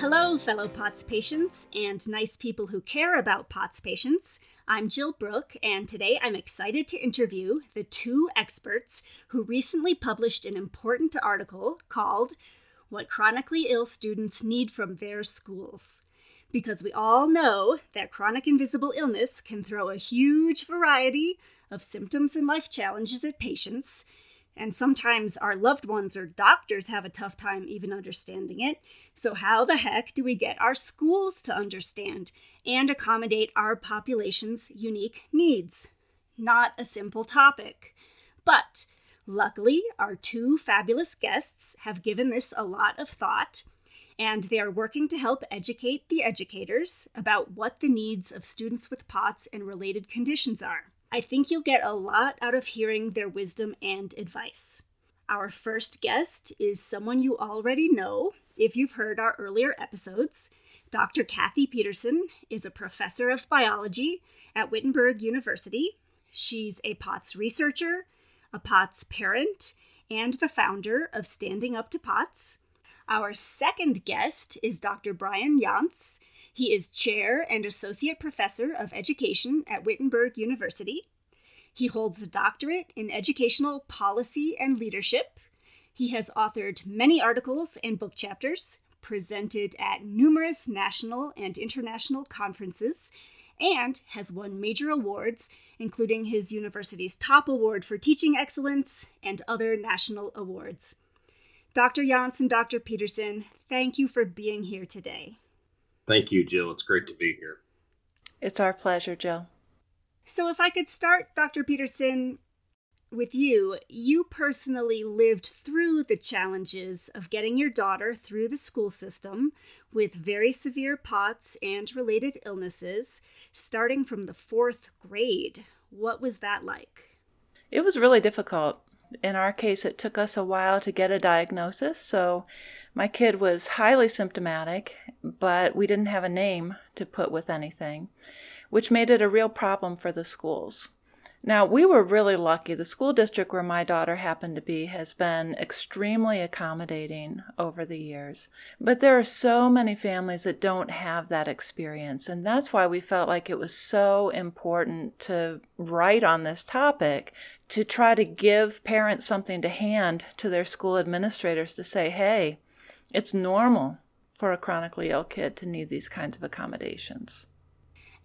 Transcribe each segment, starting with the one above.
Hello, fellow POTS patients and nice people who care about POTS patients. I'm Jill Brooke, and today I'm excited to interview the two experts who recently published an important article called What Chronically Ill Students Need from Their Schools. Because we all know that chronic invisible illness can throw a huge variety of symptoms and life challenges at patients, and sometimes our loved ones or doctors have a tough time even understanding it. So, how the heck do we get our schools to understand and accommodate our population's unique needs? Not a simple topic. But luckily, our two fabulous guests have given this a lot of thought, and they are working to help educate the educators about what the needs of students with POTS and related conditions are. I think you'll get a lot out of hearing their wisdom and advice. Our first guest is someone you already know if you've heard our earlier episodes. Dr. Kathy Pederson is a professor of biology at Wittenberg University. She's a POTS researcher, a POTS parent, and the founder of Standing Up to POTS. Our second guest is Dr. Brian Yontz. He is chair and associate professor of education at Wittenberg University. He holds a doctorate in educational policy and leadership. He has authored many articles and book chapters, presented at numerous national and international conferences, and has won major awards, including his university's top award for teaching excellence and other national awards. Dr. Yontz and Dr. Pederson, thank you for being here today. Thank you, Jill. It's great to be here. It's our pleasure, Jill. So, if I could start, Dr. Pederson, with you, you personally lived through the challenges of getting your daughter through the school system with very severe POTS and related illnesses, starting from the fourth grade. What was that like? It was really difficult. In our case, it took us a while to get a diagnosis. So, my kid was highly symptomatic, but we didn't have a name to put with anything which made it a real problem for the schools. Now, we were really lucky. The school district where my daughter happened to be has been extremely accommodating over the years. But there are so many families that don't have that experience. And that's why we felt like it was so important to write on this topic to try to give parents something to hand to their school administrators to say, hey, it's normal for a chronically ill kid to need these kinds of accommodations.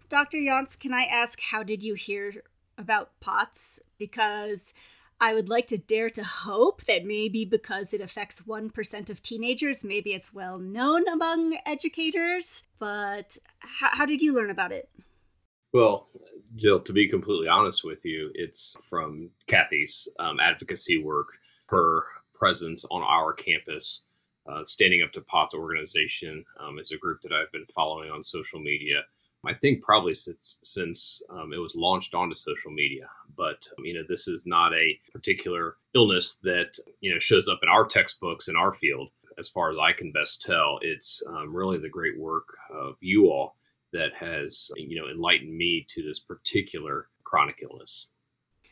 Dr. Yontz, can I ask how did you hear about POTS? Because I would like to dare to hope that maybe because it affects 1% of teenagers, maybe it's well known among educators. But how, how did you learn about it? Well, Jill, to be completely honest with you, it's from Kathy's um, advocacy work, her presence on our campus. Uh, Standing Up to POTS organization um, is a group that I've been following on social media I think probably since since um, it was launched onto social media. But um, you know, this is not a particular illness that you know shows up in our textbooks in our field. As far as I can best tell, it's um, really the great work of you all that has you know enlightened me to this particular chronic illness.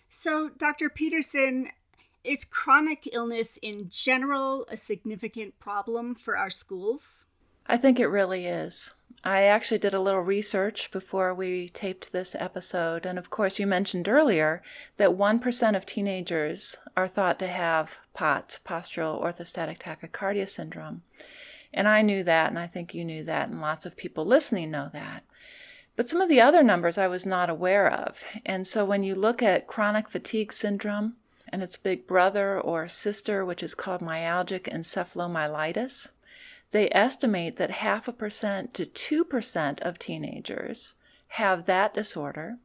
So, Dr. Pederson, is chronic illness in general a significant problem for our schools? I think it really is. I actually did a little research before we taped this episode, and of course, you mentioned earlier that 1% of teenagers are thought to have POTS, postural orthostatic tachycardia syndrome. And I knew that, and I think you knew that, and lots of people listening know that. But some of the other numbers I was not aware of. And so when you look at chronic fatigue syndrome and its big brother or sister, which is called myalgic encephalomyelitis, they estimate that half a percent to 2% of teenagers have that disorder.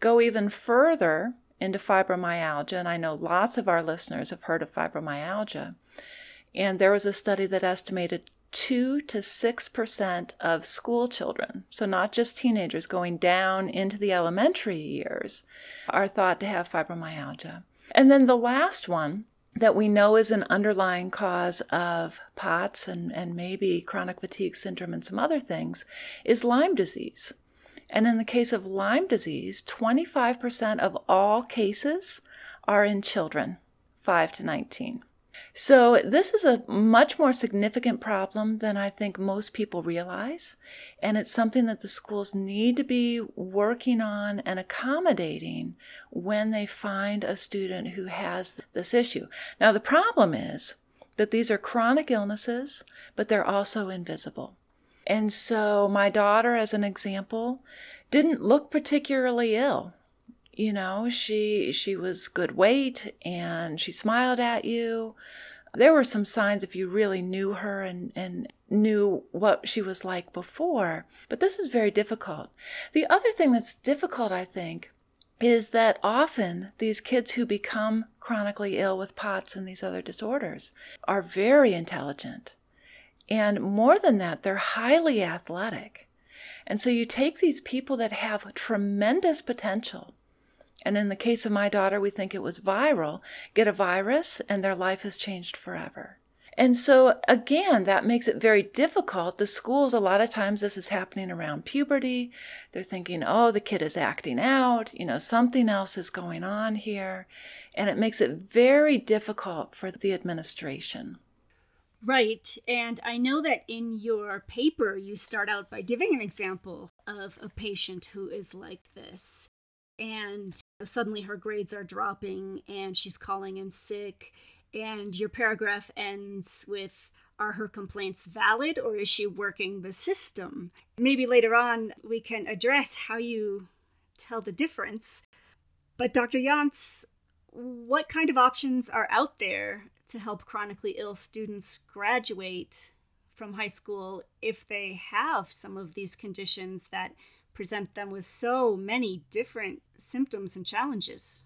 Go even further into fibromyalgia, and I know lots of our listeners have heard of fibromyalgia. And there was a study that estimated 2 to 6% of school children, so not just teenagers going down into the elementary years, are thought to have fibromyalgia. And then the last one that we know is an underlying cause of POTS and, and maybe chronic fatigue syndrome and some other things is Lyme disease. And in the case of Lyme disease, 25% of all cases are in children 5 to 19. So, this is a much more significant problem than I think most people realize. And it's something that the schools need to be working on and accommodating when they find a student who has this issue. Now, the problem is that these are chronic illnesses, but they're also invisible. And so, my daughter, as an example, didn't look particularly ill you know she she was good weight and she smiled at you there were some signs if you really knew her and and knew what she was like before but this is very difficult the other thing that's difficult i think is that often these kids who become chronically ill with POTS and these other disorders are very intelligent. And more than that, they're highly athletic. And so you take these people that have tremendous potential and in the case of my daughter, we think it was viral, get a virus and their life has changed forever. And so, again, that makes it very difficult. The schools, a lot of times, this is happening around puberty. They're thinking, oh, the kid is acting out, you know, something else is going on here. And it makes it very difficult for the administration. Right. And I know that in your paper, you start out by giving an example of a patient who is like this and suddenly her grades are dropping and she's calling in sick and your paragraph ends with are her complaints valid or is she working the system? Maybe later on we can address how you tell the difference. But dr Yontz, what kind of options are out there to help chronically ill students graduate from high school if they have some of these conditions that present them with so many different symptoms and challenges?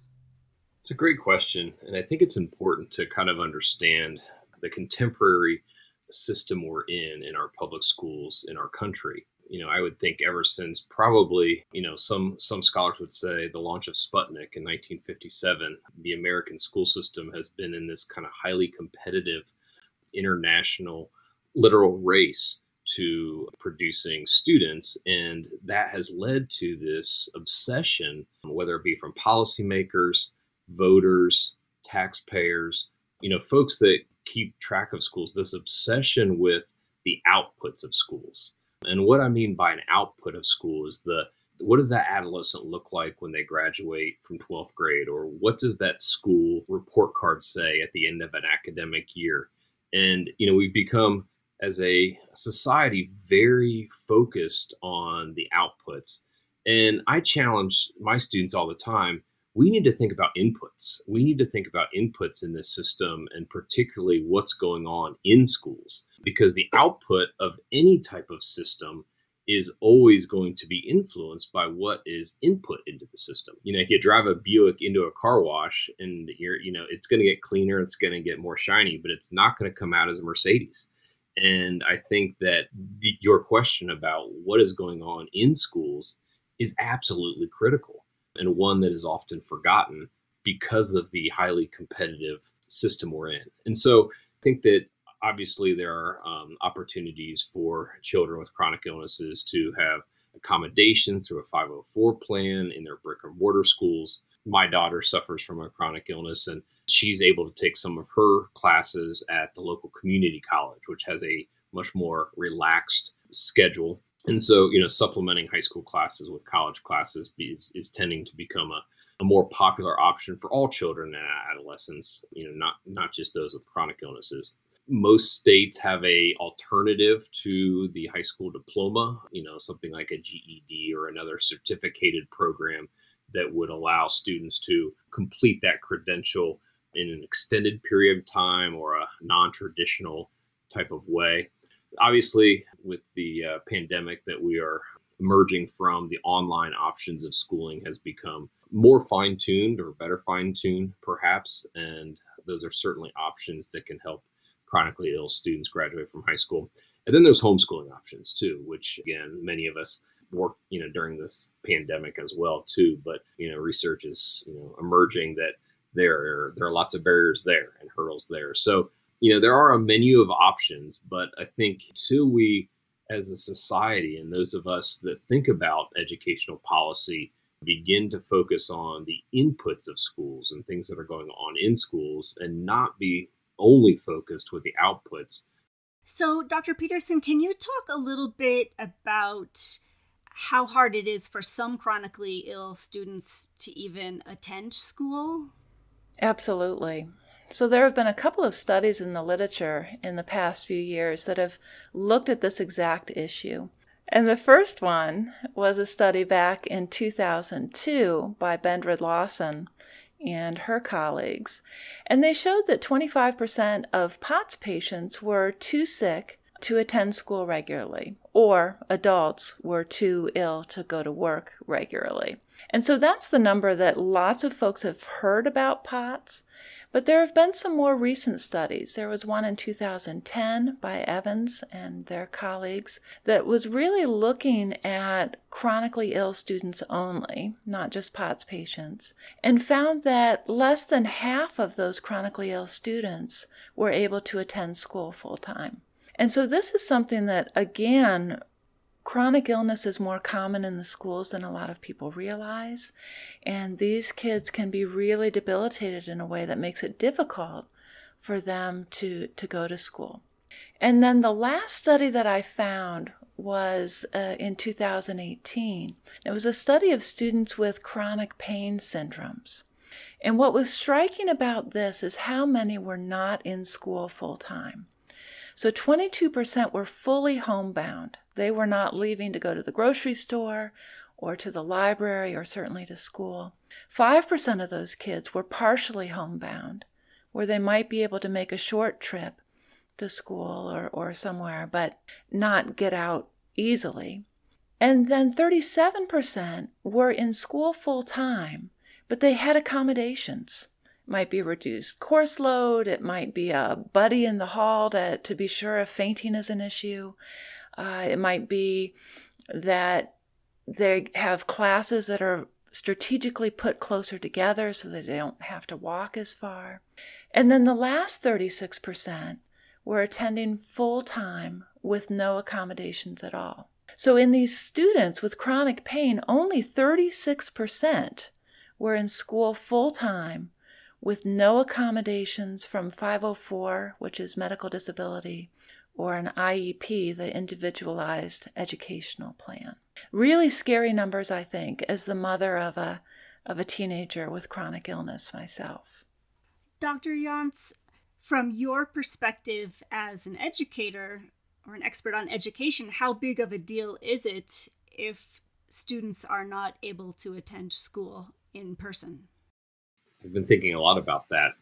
It's a great question. And I think it's important to kind of understand the contemporary system we're in in our public schools in our country. You know, I would think ever since probably, you know, some some scholars would say the launch of Sputnik in 1957, the American school system has been in this kind of highly competitive international literal race to producing students. And that has led to this obsession, whether it be from policymakers, voters, taxpayers, you know, folks that keep track of schools, this obsession with the outputs of schools. And what I mean by an output of school is the what does that adolescent look like when they graduate from 12th grade or what does that school report card say at the end of an academic year and you know we've become as a society very focused on the outputs. And I challenge my students all the time we need to think about inputs. We need to think about inputs in this system and particularly what's going on in schools because the output of any type of system is always going to be influenced by what is input into the system. You know, if you drive a Buick into a car wash and you're, you know, it's going to get cleaner, it's going to get more shiny, but it's not going to come out as a Mercedes. And I think that the, your question about what is going on in schools is absolutely critical and one that is often forgotten because of the highly competitive system we're in. And so I think that obviously there are um, opportunities for children with chronic illnesses to have accommodations through a 504 plan in their brick and mortar schools. My daughter suffers from a chronic illness and she's able to take some of her classes at the local community college, which has a much more relaxed schedule. And so, you know, supplementing high school classes with college classes is, is tending to become a, a more popular option for all children and adolescents, you know, not not just those with chronic illnesses. Most states have a alternative to the high school diploma, you know, something like a GED or another certificated program that would allow students to complete that credential in an extended period of time or a non traditional type of way. Obviously, with the uh, pandemic that we are emerging from, the online options of schooling has become more fine tuned or better fine tuned, perhaps. And those are certainly options that can help chronically ill students graduate from high school. And then there's homeschooling options too, which again, many of us work, you know, during this pandemic as well too. But you know, research is you know emerging that there there are lots of barriers there and hurdles there. So you know, there are a menu of options, but I think until we, as a society, and those of us that think about educational policy, begin to focus on the inputs of schools and things that are going on in schools and not be only focused with the outputs. So, Dr. Pederson, can you talk a little bit about how hard it is for some chronically ill students to even attend school? Absolutely. So, there have been a couple of studies in the literature in the past few years that have looked at this exact issue. And the first one was a study back in 2002 by Benrud-Larson and her colleagues. And they showed that 25% of POTS patients were too sick to attend school regularly, or adults were too ill to go to work regularly. And so that's the number that lots of folks have heard about POTS. But there have been some more recent studies. There was one in 2010 by Evans and their colleagues that was really looking at chronically ill students only, not just POTS patients, and found that less than half of those chronically ill students were able to attend school full time. And so this is something that, again, Chronic illness is more common in the schools than a lot of people realize, and these kids can be really debilitated in a way that makes it difficult for them to, to go to school. And then the last study that I found was uh, in 2018. It was a study of students with chronic pain syndromes. And what was striking about this is how many were not in school full time. So 22% were fully homebound. They were not leaving to go to the grocery store or to the library or certainly to school. 5% of those kids were partially homebound, where they might be able to make a short trip to school or, or somewhere, but not get out easily. And then 37% were in school full time, but they had accommodations might be reduced course load. It might be a buddy in the hall to, to be sure if fainting is an issue. Uh, it might be that they have classes that are strategically put closer together so that they don't have to walk as far. And then the last 36% were attending full time with no accommodations at all. So, in these students with chronic pain, only 36% were in school full time with no accommodations from 504, which is medical disability, or an IEP, the individualized educational plan. Really scary numbers, I think, as the mother of a of a teenager with chronic illness myself. Dr. Yontz, from your perspective as an educator or an expert on education, how big of a deal is it if students are not able to attend school in person? I've been thinking a lot about that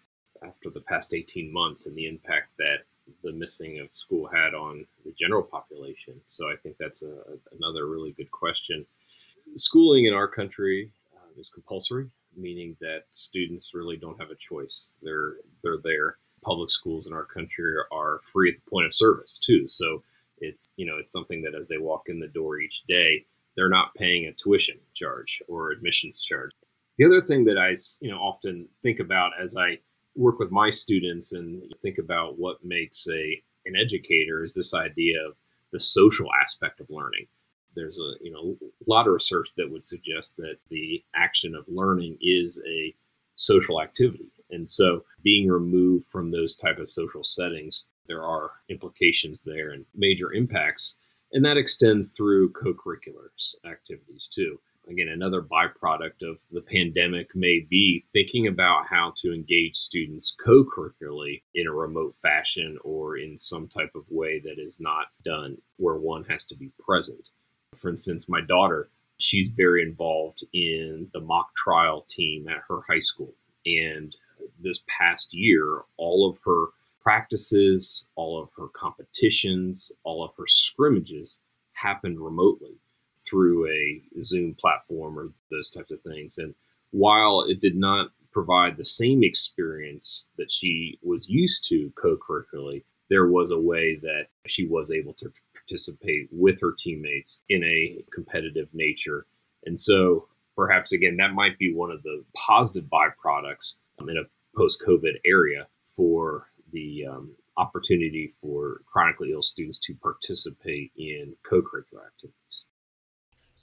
after the past 18 months and the impact that the missing of school had on the general population. So I think that's a, another really good question. Schooling in our country uh, is compulsory, meaning that students really don't have a choice. They're they're there. Public schools in our country are free at the point of service too. So it's you know it's something that as they walk in the door each day, they're not paying a tuition charge or admissions charge. The other thing that I, you know, often think about as I work with my students and think about what makes a an educator is this idea of the social aspect of learning. There's a you know a lot of research that would suggest that the action of learning is a social activity, and so being removed from those type of social settings, there are implications there and major impacts, and that extends through co-curriculars activities too again, another byproduct of the pandemic may be thinking about how to engage students co curricularly in a remote fashion or in some type of way that is not done where one has to be present. For instance, my daughter, she's very involved in the mock trial team at her high school. And this past year, all of her practices, all of her competitions, all of her scrimmages happened remotely through a Zoom platform or those types of things. And while it did not provide the same experience that she was used to co curricularly, there was a way that she was able to participate with her teammates in a competitive nature. And so perhaps again, that might be one of the positive byproducts um, in a post COVID area for the um, opportunity for chronically ill students to participate in co curricular activities.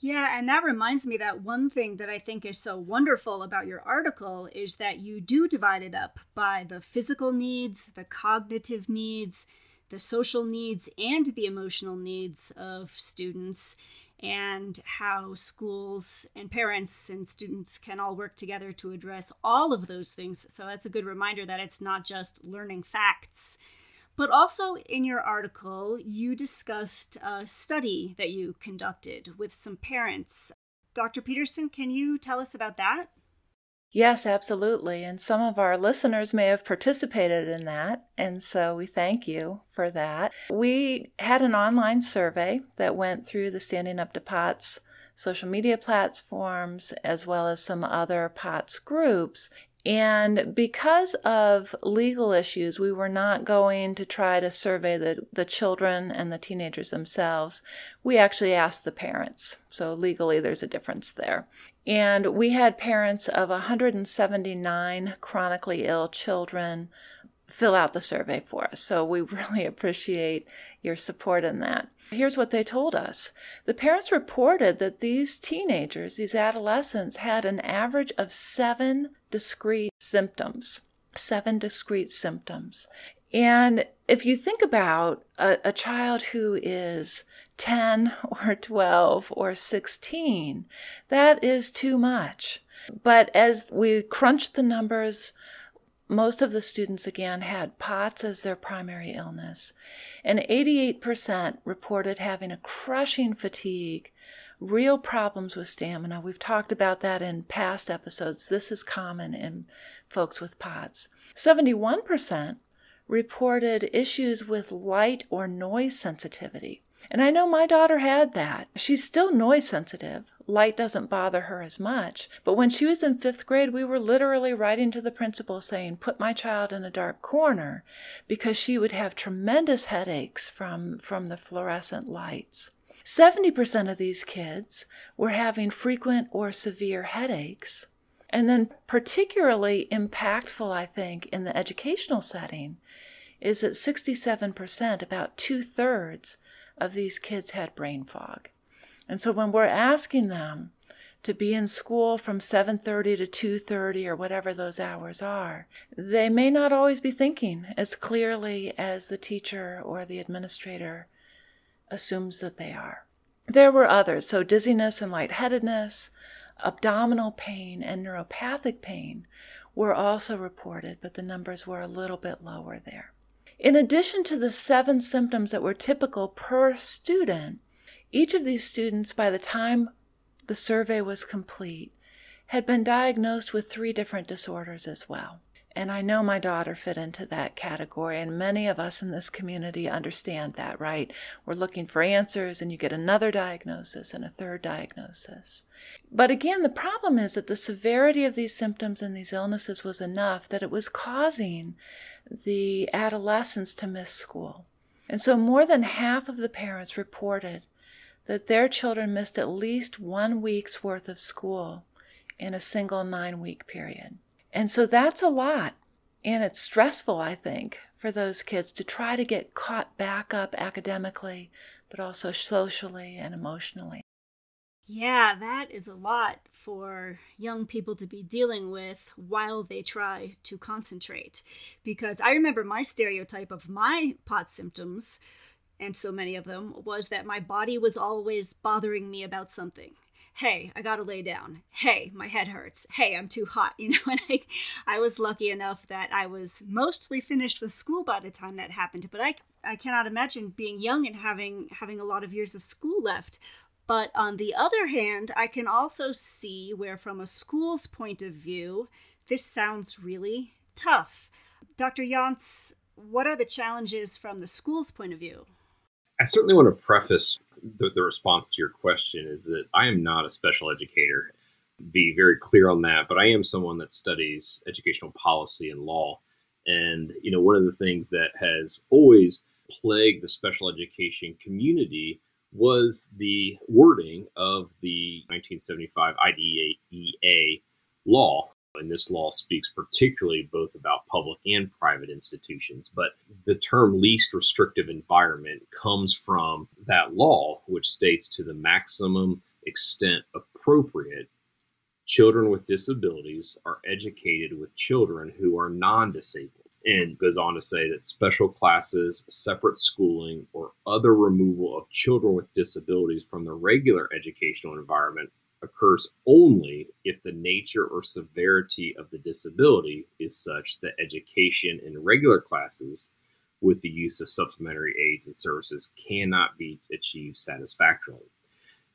Yeah, and that reminds me that one thing that I think is so wonderful about your article is that you do divide it up by the physical needs, the cognitive needs, the social needs, and the emotional needs of students and how schools and parents and students can all work together to address all of those things. So that's a good reminder that it's not just learning facts. But also in your article, you discussed a study that you conducted with some parents. Dr. Pederson, can you tell us about that? Yes, absolutely. And some of our listeners may have participated in that. And so we thank you for that. We had an online survey that went through the Standing Up to POTS social media platforms as well as some other POTS groups. And because of legal issues, we were not going to try to survey the, the children and the teenagers themselves. We actually asked the parents. So legally, there's a difference there. And we had parents of 179 chronically ill children fill out the survey for us. So we really appreciate your support in that. Here's what they told us the parents reported that these teenagers, these adolescents, had an average of seven discrete symptoms. Seven discrete symptoms. And if you think about a, a child who is 10 or 12 or 16, that is too much. But as we crunched the numbers, most of the students again had POTS as their primary illness, and 88% reported having a crushing fatigue, real problems with stamina. We've talked about that in past episodes. This is common in folks with POTS. 71% reported issues with light or noise sensitivity. And I know my daughter had that. She's still noise sensitive. Light doesn't bother her as much. But when she was in fifth grade, we were literally writing to the principal saying, put my child in a dark corner because she would have tremendous headaches from, from the fluorescent lights. 70% of these kids were having frequent or severe headaches. And then, particularly impactful, I think, in the educational setting, is that 67%, about two thirds, of these kids had brain fog. And so when we're asking them to be in school from 7:30 to 2:30 or whatever those hours are, they may not always be thinking as clearly as the teacher or the administrator assumes that they are. There were others, so dizziness and lightheadedness, abdominal pain and neuropathic pain were also reported, but the numbers were a little bit lower there. In addition to the seven symptoms that were typical per student, each of these students, by the time the survey was complete, had been diagnosed with three different disorders as well. And I know my daughter fit into that category, and many of us in this community understand that, right? We're looking for answers, and you get another diagnosis and a third diagnosis. But again, the problem is that the severity of these symptoms and these illnesses was enough that it was causing the adolescents to miss school. And so more than half of the parents reported that their children missed at least one week's worth of school in a single nine week period. And so that's a lot. And it's stressful, I think, for those kids to try to get caught back up academically, but also socially and emotionally. Yeah, that is a lot for young people to be dealing with while they try to concentrate. Because I remember my stereotype of my POT symptoms, and so many of them, was that my body was always bothering me about something. Hey, I gotta lay down. Hey, my head hurts. Hey, I'm too hot. You know, and I, I was lucky enough that I was mostly finished with school by the time that happened. But I, I cannot imagine being young and having having a lot of years of school left but on the other hand, I can also see where, from a school's point of view, this sounds really tough. Dr. Yontz, what are the challenges from the school's point of view? I certainly want to preface the, the response to your question is that I am not a special educator. Be very clear on that, but I am someone that studies educational policy and law. And, you know, one of the things that has always plagued the special education community was the wording of the 1975 IDEA law. And this law speaks particularly both about public and private institutions. But the term least restrictive environment comes from that law, which states to the maximum extent appropriate, children with disabilities are educated with children who are non disabled and goes on to say that special classes, separate schooling, or other removal of children with disabilities from the regular educational environment occurs only if the nature or severity of the disability is such that education in regular classes with the use of supplementary aids and services cannot be achieved satisfactorily.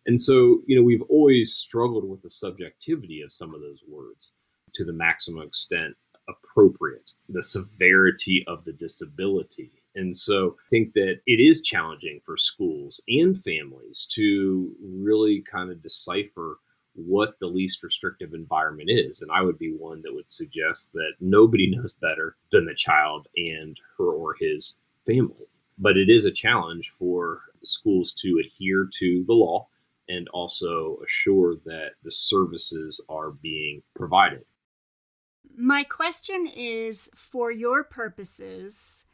And so, you know, we've always struggled with the subjectivity of some of those words to the maximum extent appropriate, the severity of the disability. And so I think that it is challenging for schools and families to really kind of decipher what the least restrictive environment is. And I would be one that would suggest that nobody knows better than the child and her or his family. But it is a challenge for schools to adhere to the law and also assure that the services are being provided. My question is for your purposes,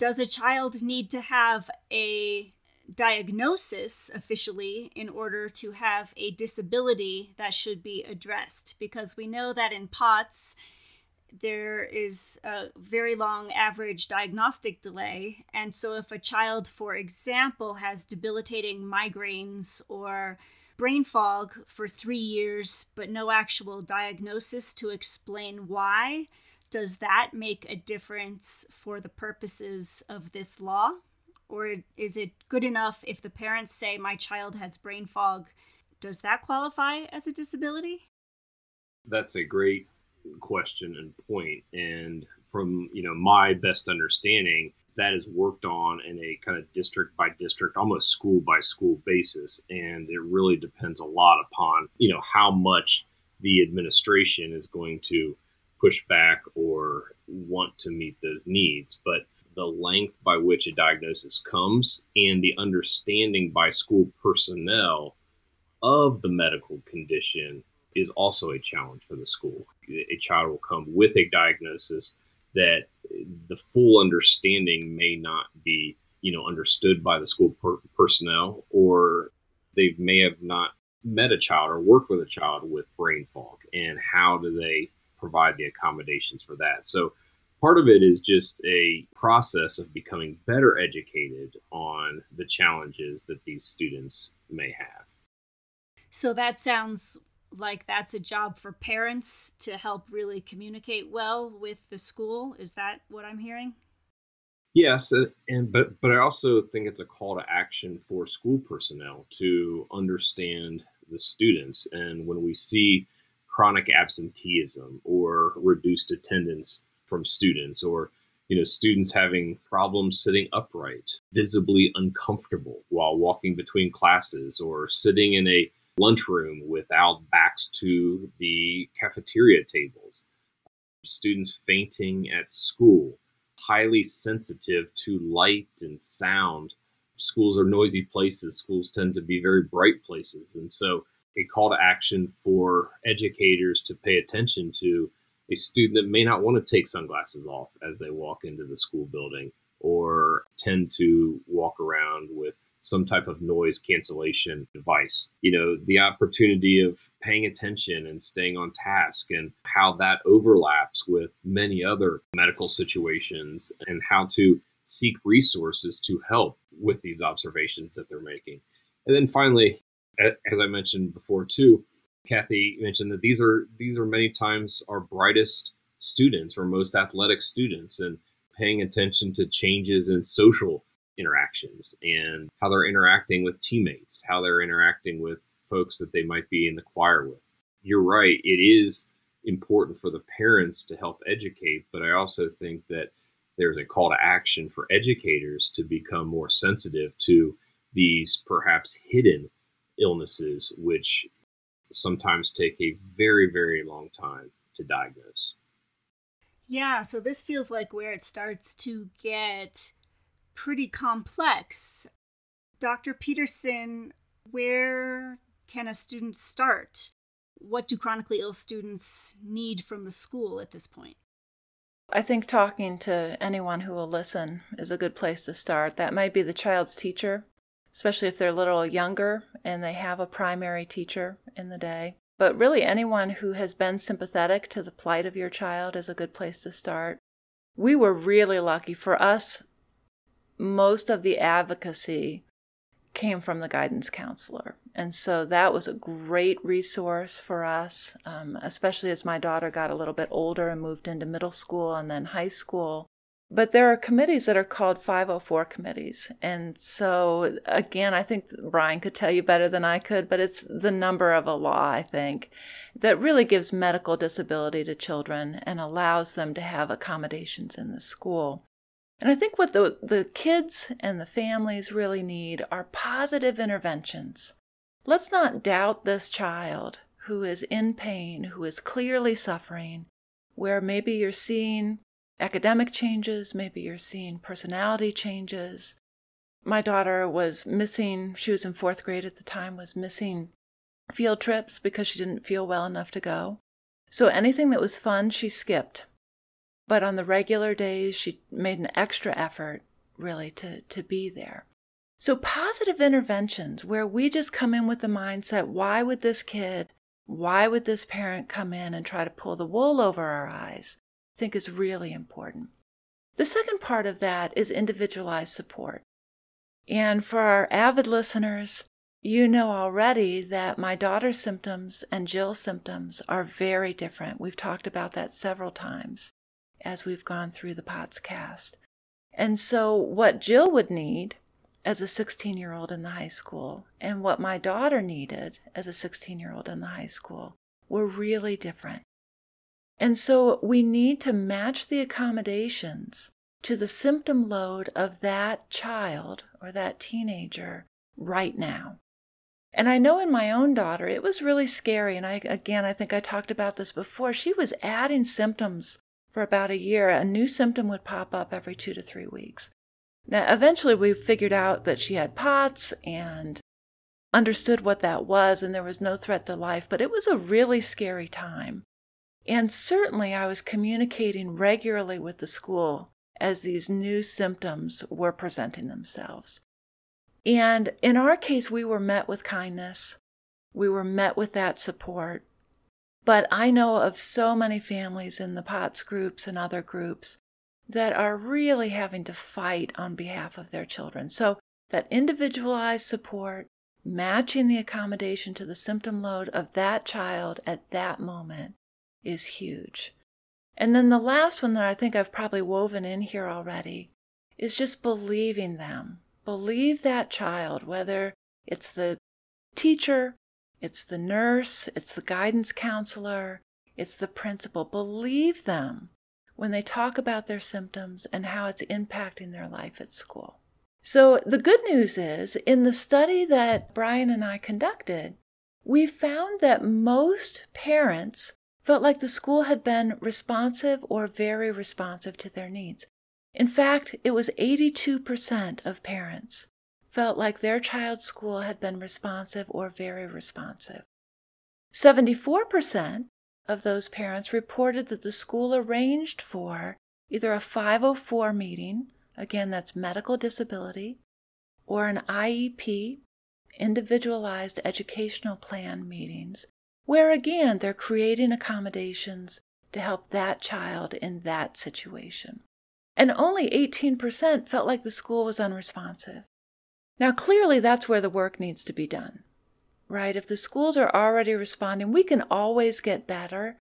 does a child need to have a diagnosis officially in order to have a disability that should be addressed? Because we know that in POTS, there is a very long average diagnostic delay. And so, if a child, for example, has debilitating migraines or brain fog for three years, but no actual diagnosis to explain why. Does that make a difference for the purposes of this law? Or is it good enough if the parents say, My child has brain fog? Does that qualify as a disability? That's a great question and point. And from you know my best understanding, that is worked on in a kind of district by district, almost school by school basis. And it really depends a lot upon, you know, how much the administration is going to push back or want to meet those needs. But the length by which a diagnosis comes and the understanding by school personnel of the medical condition is also a challenge for the school. A child will come with a diagnosis that the full understanding may not be you know understood by the school per- personnel or they may have not met a child or worked with a child with brain fog and how do they provide the accommodations for that so part of it is just a process of becoming better educated on the challenges that these students may have so that sounds like that's a job for parents to help really communicate well with the school. Is that what I'm hearing? Yes, uh, and but but I also think it's a call to action for school personnel to understand the students and when we see chronic absenteeism or reduced attendance from students or you know students having problems sitting upright visibly uncomfortable while walking between classes or sitting in a lunchroom without backs to the cafeteria tables, students fainting at school, highly sensitive to light and sound. Schools are noisy places, schools tend to be very bright places. And so, a call to action for educators to pay attention to a student that may not want to take sunglasses off as they walk into the school building or tend to walk around with some type of noise cancellation device. You know, the opportunity of paying attention and staying on task and how that overlaps with many other medical situations and how to seek resources to help with these observations that they're making. And then finally, as I mentioned before too, Kathy mentioned that these are these are many times our brightest students or most athletic students and paying attention to changes in social interactions and how they're interacting with teammates, how they're interacting with folks that they might be in the choir with. You're right, it is important for the parents to help educate, but I also think that there's a call to action for educators to become more sensitive to these perhaps hidden illnesses, which sometimes take a very, very long time to diagnose. Yeah, so this feels like where it starts to get pretty complex. Dr. Pederson, where can a student start? What do chronically ill students need from the school at this point? I think talking to anyone who will listen is a good place to start. That might be the child's teacher, especially if they're a little younger and they have a primary teacher in the day. But really, anyone who has been sympathetic to the plight of your child is a good place to start. We were really lucky. For us, most of the advocacy came from the guidance counselor. And so that was a great resource for us, um, especially as my daughter got a little bit older and moved into middle school and then high school. But there are committees that are called 504 committees. And so, again, I think Brian could tell you better than I could, but it's the number of a law, I think, that really gives medical disability to children and allows them to have accommodations in the school. And I think what the, the kids and the families really need are positive interventions. Let's not doubt this child who is in pain, who is clearly suffering, where maybe you're seeing academic changes, maybe you're seeing personality changes. My daughter was missing, she was in fourth grade at the time, was missing field trips because she didn't feel well enough to go. So anything that was fun, she skipped. But on the regular days, she made an extra effort really to, to be there. So, positive interventions where we just come in with the mindset why would this kid, why would this parent come in and try to pull the wool over our eyes? Think is really important. The second part of that is individualized support. And for our avid listeners, you know already that my daughter's symptoms and Jill's symptoms are very different. We've talked about that several times as we've gone through the POTS cast. And so, what Jill would need as a 16 year old in the high school and what my daughter needed as a 16 year old in the high school were really different. And so we need to match the accommodations to the symptom load of that child or that teenager right now. And I know in my own daughter, it was really scary. And I, again, I think I talked about this before. She was adding symptoms for about a year. A new symptom would pop up every two to three weeks. Now, eventually, we figured out that she had POTS and understood what that was, and there was no threat to life, but it was a really scary time. And certainly, I was communicating regularly with the school as these new symptoms were presenting themselves. And in our case, we were met with kindness, we were met with that support. But I know of so many families in the POTS groups and other groups that are really having to fight on behalf of their children. So, that individualized support, matching the accommodation to the symptom load of that child at that moment, is huge. And then the last one that I think I've probably woven in here already is just believing them. Believe that child, whether it's the teacher, it's the nurse, it's the guidance counselor, it's the principal. Believe them when they talk about their symptoms and how it's impacting their life at school. So, the good news is in the study that Brian and I conducted, we found that most parents felt like the school had been responsive or very responsive to their needs. In fact, it was 82% of parents felt like their child's school had been responsive or very responsive. 74% of those parents reported that the school arranged for either a 504 meeting, again, that's medical disability, or an IEP, individualized educational plan meetings where again they're creating accommodations to help that child in that situation. And only 18% felt like the school was unresponsive. Now, clearly, that's where the work needs to be done, right? If the schools are already responding, we can always get better,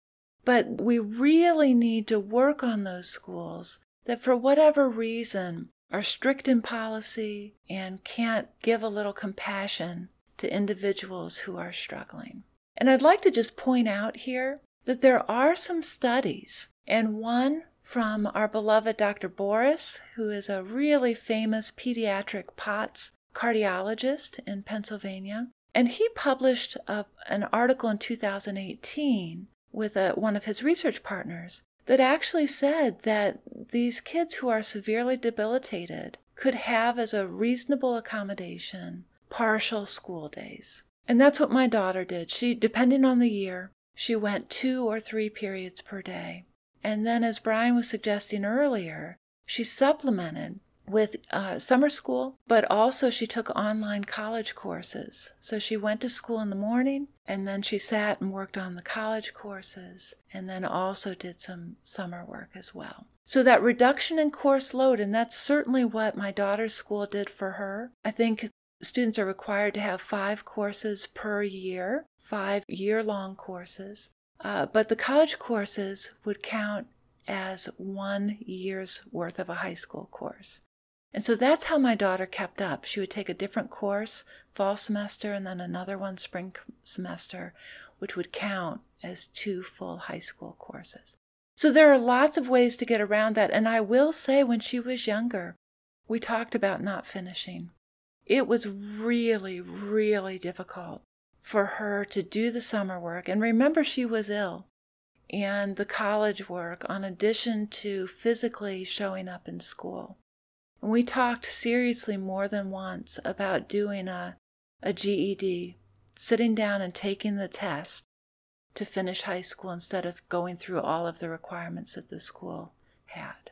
but we really need to work on those schools that, for whatever reason, are strict in policy and can't give a little compassion to individuals who are struggling. And I'd like to just point out here that there are some studies, and one from our beloved Dr. Boris, who is a really famous pediatric POTS cardiologist in Pennsylvania. And he published a, an article in 2018 with a, one of his research partners that actually said that these kids who are severely debilitated could have as a reasonable accommodation partial school days. And that's what my daughter did. She, depending on the year, she went two or three periods per day. And then, as Brian was suggesting earlier, she supplemented with uh, summer school, but also she took online college courses. So she went to school in the morning and then she sat and worked on the college courses and then also did some summer work as well. So that reduction in course load, and that's certainly what my daughter's school did for her. I think students are required to have five courses per year, five year long courses. Uh, but the college courses would count as one year's worth of a high school course. And so that's how my daughter kept up. She would take a different course fall semester and then another one spring semester, which would count as two full high school courses. So there are lots of ways to get around that. And I will say, when she was younger, we talked about not finishing. It was really, really difficult for her to do the summer work. And remember, she was ill. And the college work, on addition to physically showing up in school. And we talked seriously more than once about doing a, a GED, sitting down and taking the test to finish high school instead of going through all of the requirements that the school had.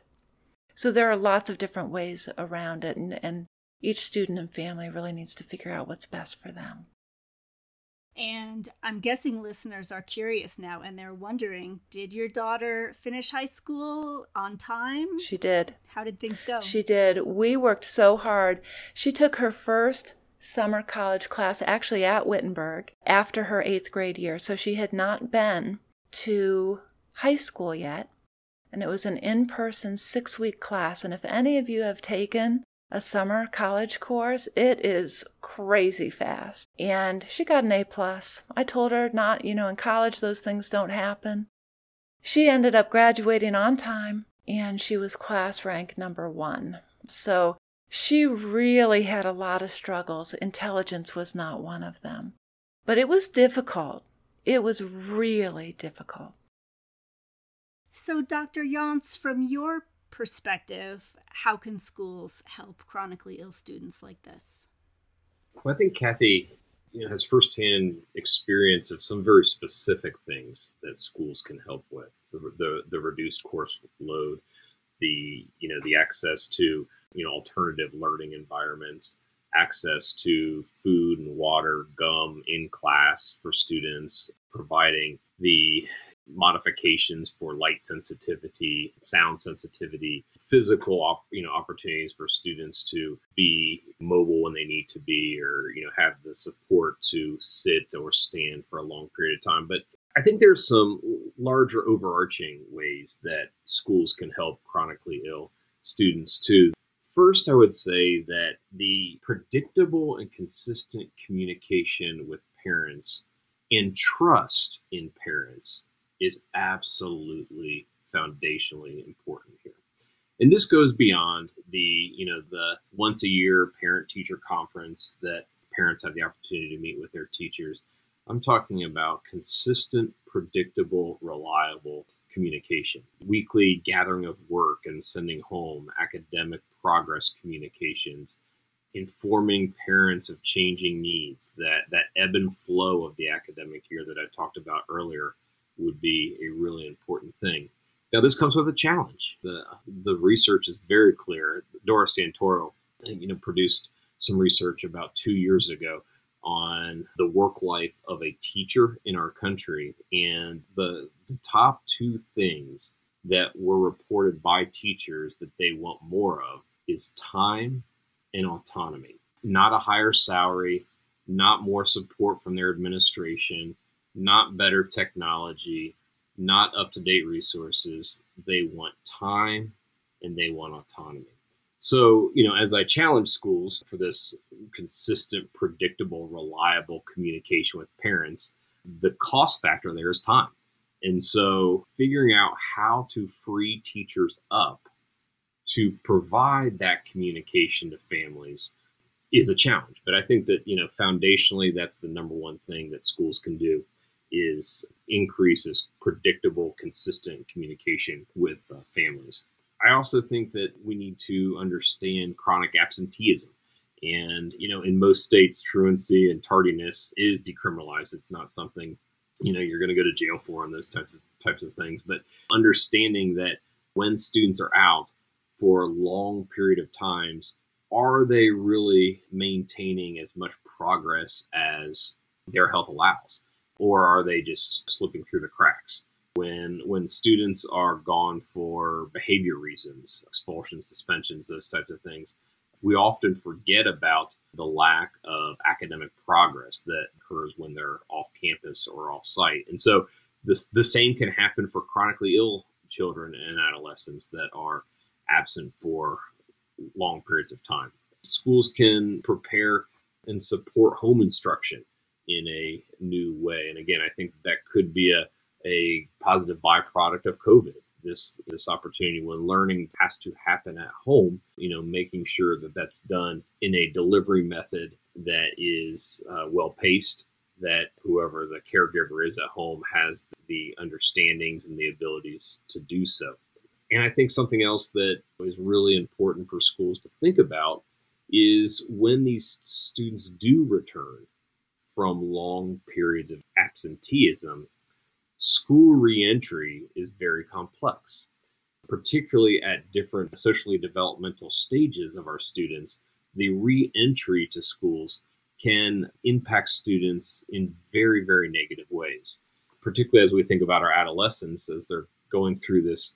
So there are lots of different ways around it, and, and each student and family really needs to figure out what's best for them. And I'm guessing listeners are curious now and they're wondering did your daughter finish high school on time? She did. How did things go? She did. We worked so hard. She took her first summer college class actually at Wittenberg after her eighth grade year. So she had not been to high school yet. And it was an in person six week class. And if any of you have taken a summer college course. It is crazy fast. And she got an A plus. I told her not, you know, in college those things don't happen. She ended up graduating on time and she was class rank number one. So she really had a lot of struggles. Intelligence was not one of them. But it was difficult. It was really difficult. So, Dr. Yontz, from your perspective, how can schools help chronically ill students like this? Well, I think Kathy you know, has firsthand experience of some very specific things that schools can help with the, the, the reduced course load, the you know the access to you know alternative learning environments, access to food and water, gum in class for students, providing the modifications for light sensitivity, sound sensitivity, physical op- you know opportunities for students to be mobile when they need to be or you know have the support to sit or stand for a long period of time. But i think there's some larger overarching ways that schools can help chronically ill students too. First i would say that the predictable and consistent communication with parents and trust in parents is absolutely foundationally important here. And this goes beyond the you know the once a year parent teacher conference that parents have the opportunity to meet with their teachers. I'm talking about consistent predictable reliable communication. Weekly gathering of work and sending home academic progress communications informing parents of changing needs that that ebb and flow of the academic year that i talked about earlier would be a really important thing now, this comes with a challenge. The, the research is very clear. Dora Santoro, you know, produced some research about two years ago on the work life of a teacher in our country. And the, the top two things that were reported by teachers that they want more of is time and autonomy, not a higher salary, not more support from their administration, not better technology, not up to date resources. They want time and they want autonomy. So, you know, as I challenge schools for this consistent, predictable, reliable communication with parents, the cost factor there is time. And so, figuring out how to free teachers up to provide that communication to families is a challenge. But I think that, you know, foundationally, that's the number one thing that schools can do is increases predictable, consistent communication with uh, families. I also think that we need to understand chronic absenteeism. And, you know, in most states, truancy and tardiness is decriminalized. It's not something, you know, you're going to go to jail for and those types of types of things. But understanding that when students are out for a long period of times, are they really maintaining as much progress as their health allows? Or are they just slipping through the cracks? When when students are gone for behavior reasons, expulsions, suspensions, those types of things, we often forget about the lack of academic progress that occurs when they're off campus or off site. And so this the same can happen for chronically ill children and adolescents that are absent for long periods of time. Schools can prepare and support home instruction in a new way. And again, I think that could be a, a positive byproduct of COVID. This this opportunity when learning has to happen at home, you know, making sure that that's done in a delivery method that is uh, well paced, that whoever the caregiver is at home has the understandings and the abilities to do so. And I think something else that is really important for schools to think about is when these students do return from long periods of absenteeism, school reentry is very complex, particularly at different socially developmental stages of our students. The reentry to schools can impact students in very, very negative ways, particularly as we think about our adolescents as they're going through this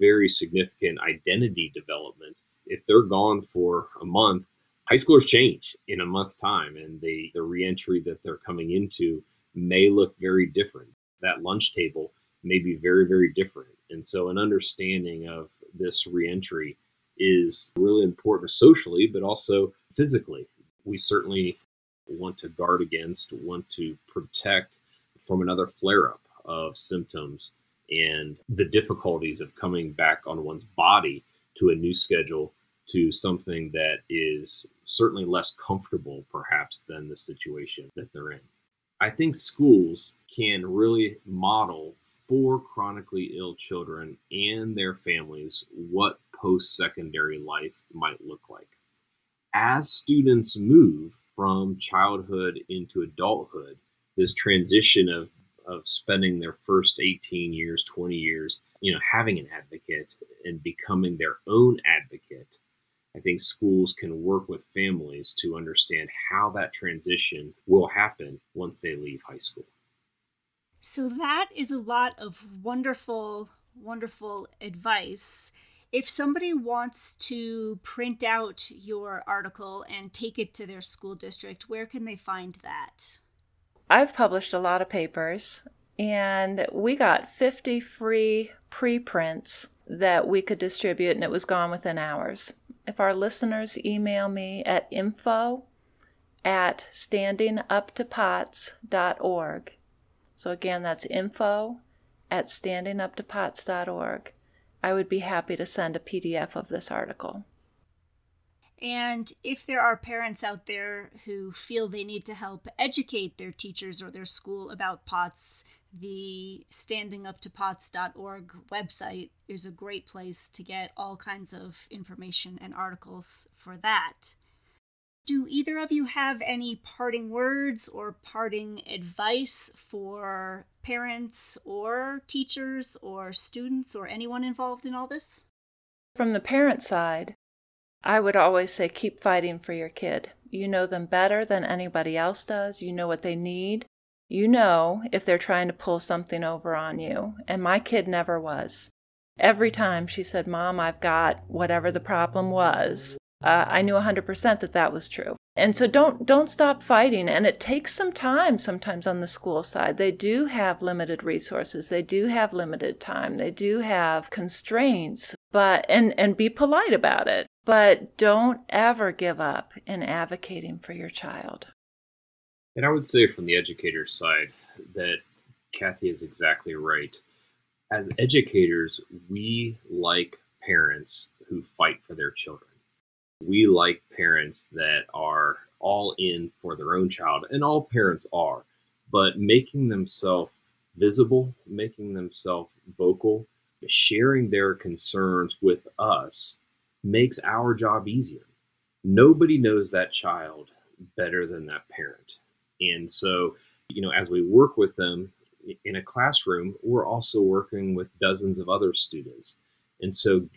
very significant identity development. If they're gone for a month, high schoolers change in a month's time, and the, the reentry that they're coming into may look very different. That lunch table may be very, very different. And so, an understanding of this reentry is really important socially, but also physically. We certainly want to guard against, want to protect from another flare up of symptoms and the difficulties of coming back on one's body to a new schedule to something that is certainly less comfortable perhaps than the situation that they're in. I think schools can really model for chronically ill children and their families what post secondary life might look like. As students move from childhood into adulthood, this transition of of spending their first 18 years, 20 years, you know, having an advocate and becoming their own advocate. I think schools can work with families to understand how that transition will happen once they leave high school. So, that is a lot of wonderful, wonderful advice. If somebody wants to print out your article and take it to their school district, where can they find that? I've published a lot of papers, and we got 50 free preprints that we could distribute, and it was gone within hours. If our listeners email me at info at standinguptopots.org. So again, that's info at standinguptopots.org. I would be happy to send a PDF of this article. And if there are parents out there who feel they need to help educate their teachers or their school about POTS, the standinguptopots.org website is a great place to get all kinds of information and articles for that. Do either of you have any parting words or parting advice for parents or teachers or students or anyone involved in all this? From the parent side, I would always say keep fighting for your kid. You know them better than anybody else does. You know what they need. You know if they're trying to pull something over on you. And my kid never was. Every time she said, Mom, I've got whatever the problem was, uh, I knew 100% that that was true. And so don't don't stop fighting and it takes some time sometimes on the school side. They do have limited resources. They do have limited time. They do have constraints, but and and be polite about it. But don't ever give up in advocating for your child. And I would say from the educator's side that Kathy is exactly right. As educators, we like parents who fight for their children. We like parents that are all in for their own child, and all parents are. but making themselves visible, making themselves vocal, sharing their concerns with us makes our job easier. Nobody knows that child better than that parent. And so, you know, as we work with them in a classroom, we're also working with dozens of other students. And so,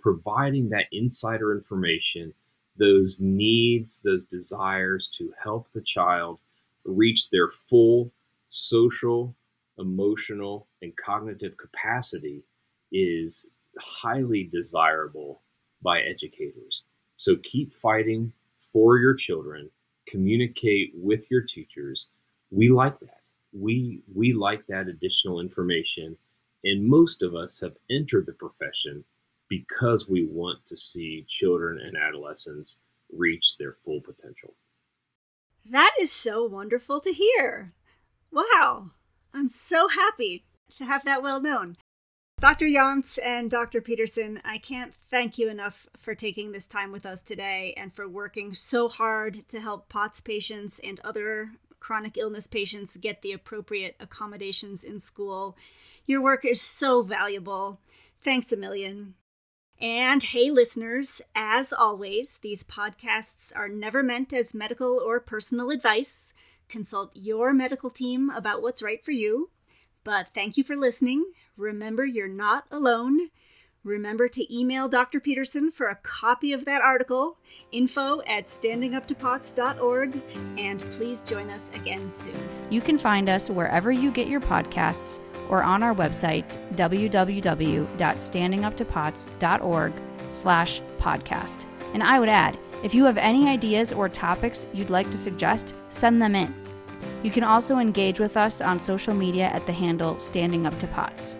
providing that insider information, those needs, those desires to help the child reach their full social, emotional, and cognitive capacity is highly desirable by educators. So keep fighting for your children, communicate with your teachers. We like that. We we like that additional information and most of us have entered the profession because we want to see children and adolescents reach their full potential. That is so wonderful to hear. Wow. I'm so happy to have that well known. Dr. Yontz and Dr. Pederson, I can't thank you enough for taking this time with us today and for working so hard to help POTS patients and other chronic illness patients get the appropriate accommodations in school. Your work is so valuable. Thanks a million. And hey, listeners, as always, these podcasts are never meant as medical or personal advice. Consult your medical team about what's right for you. But thank you for listening. Remember, you're not alone. Remember to email Dr. Pederson for a copy of that article, info at standinguptopots.org, and please join us again soon. You can find us wherever you get your podcasts or on our website, www.standinguptopots.org slash podcast. And I would add, if you have any ideas or topics you'd like to suggest, send them in. You can also engage with us on social media at the handle Standing Up to Pots.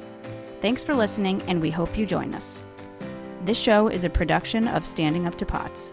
Thanks for listening, and we hope you join us. This show is a production of Standing Up to Pots.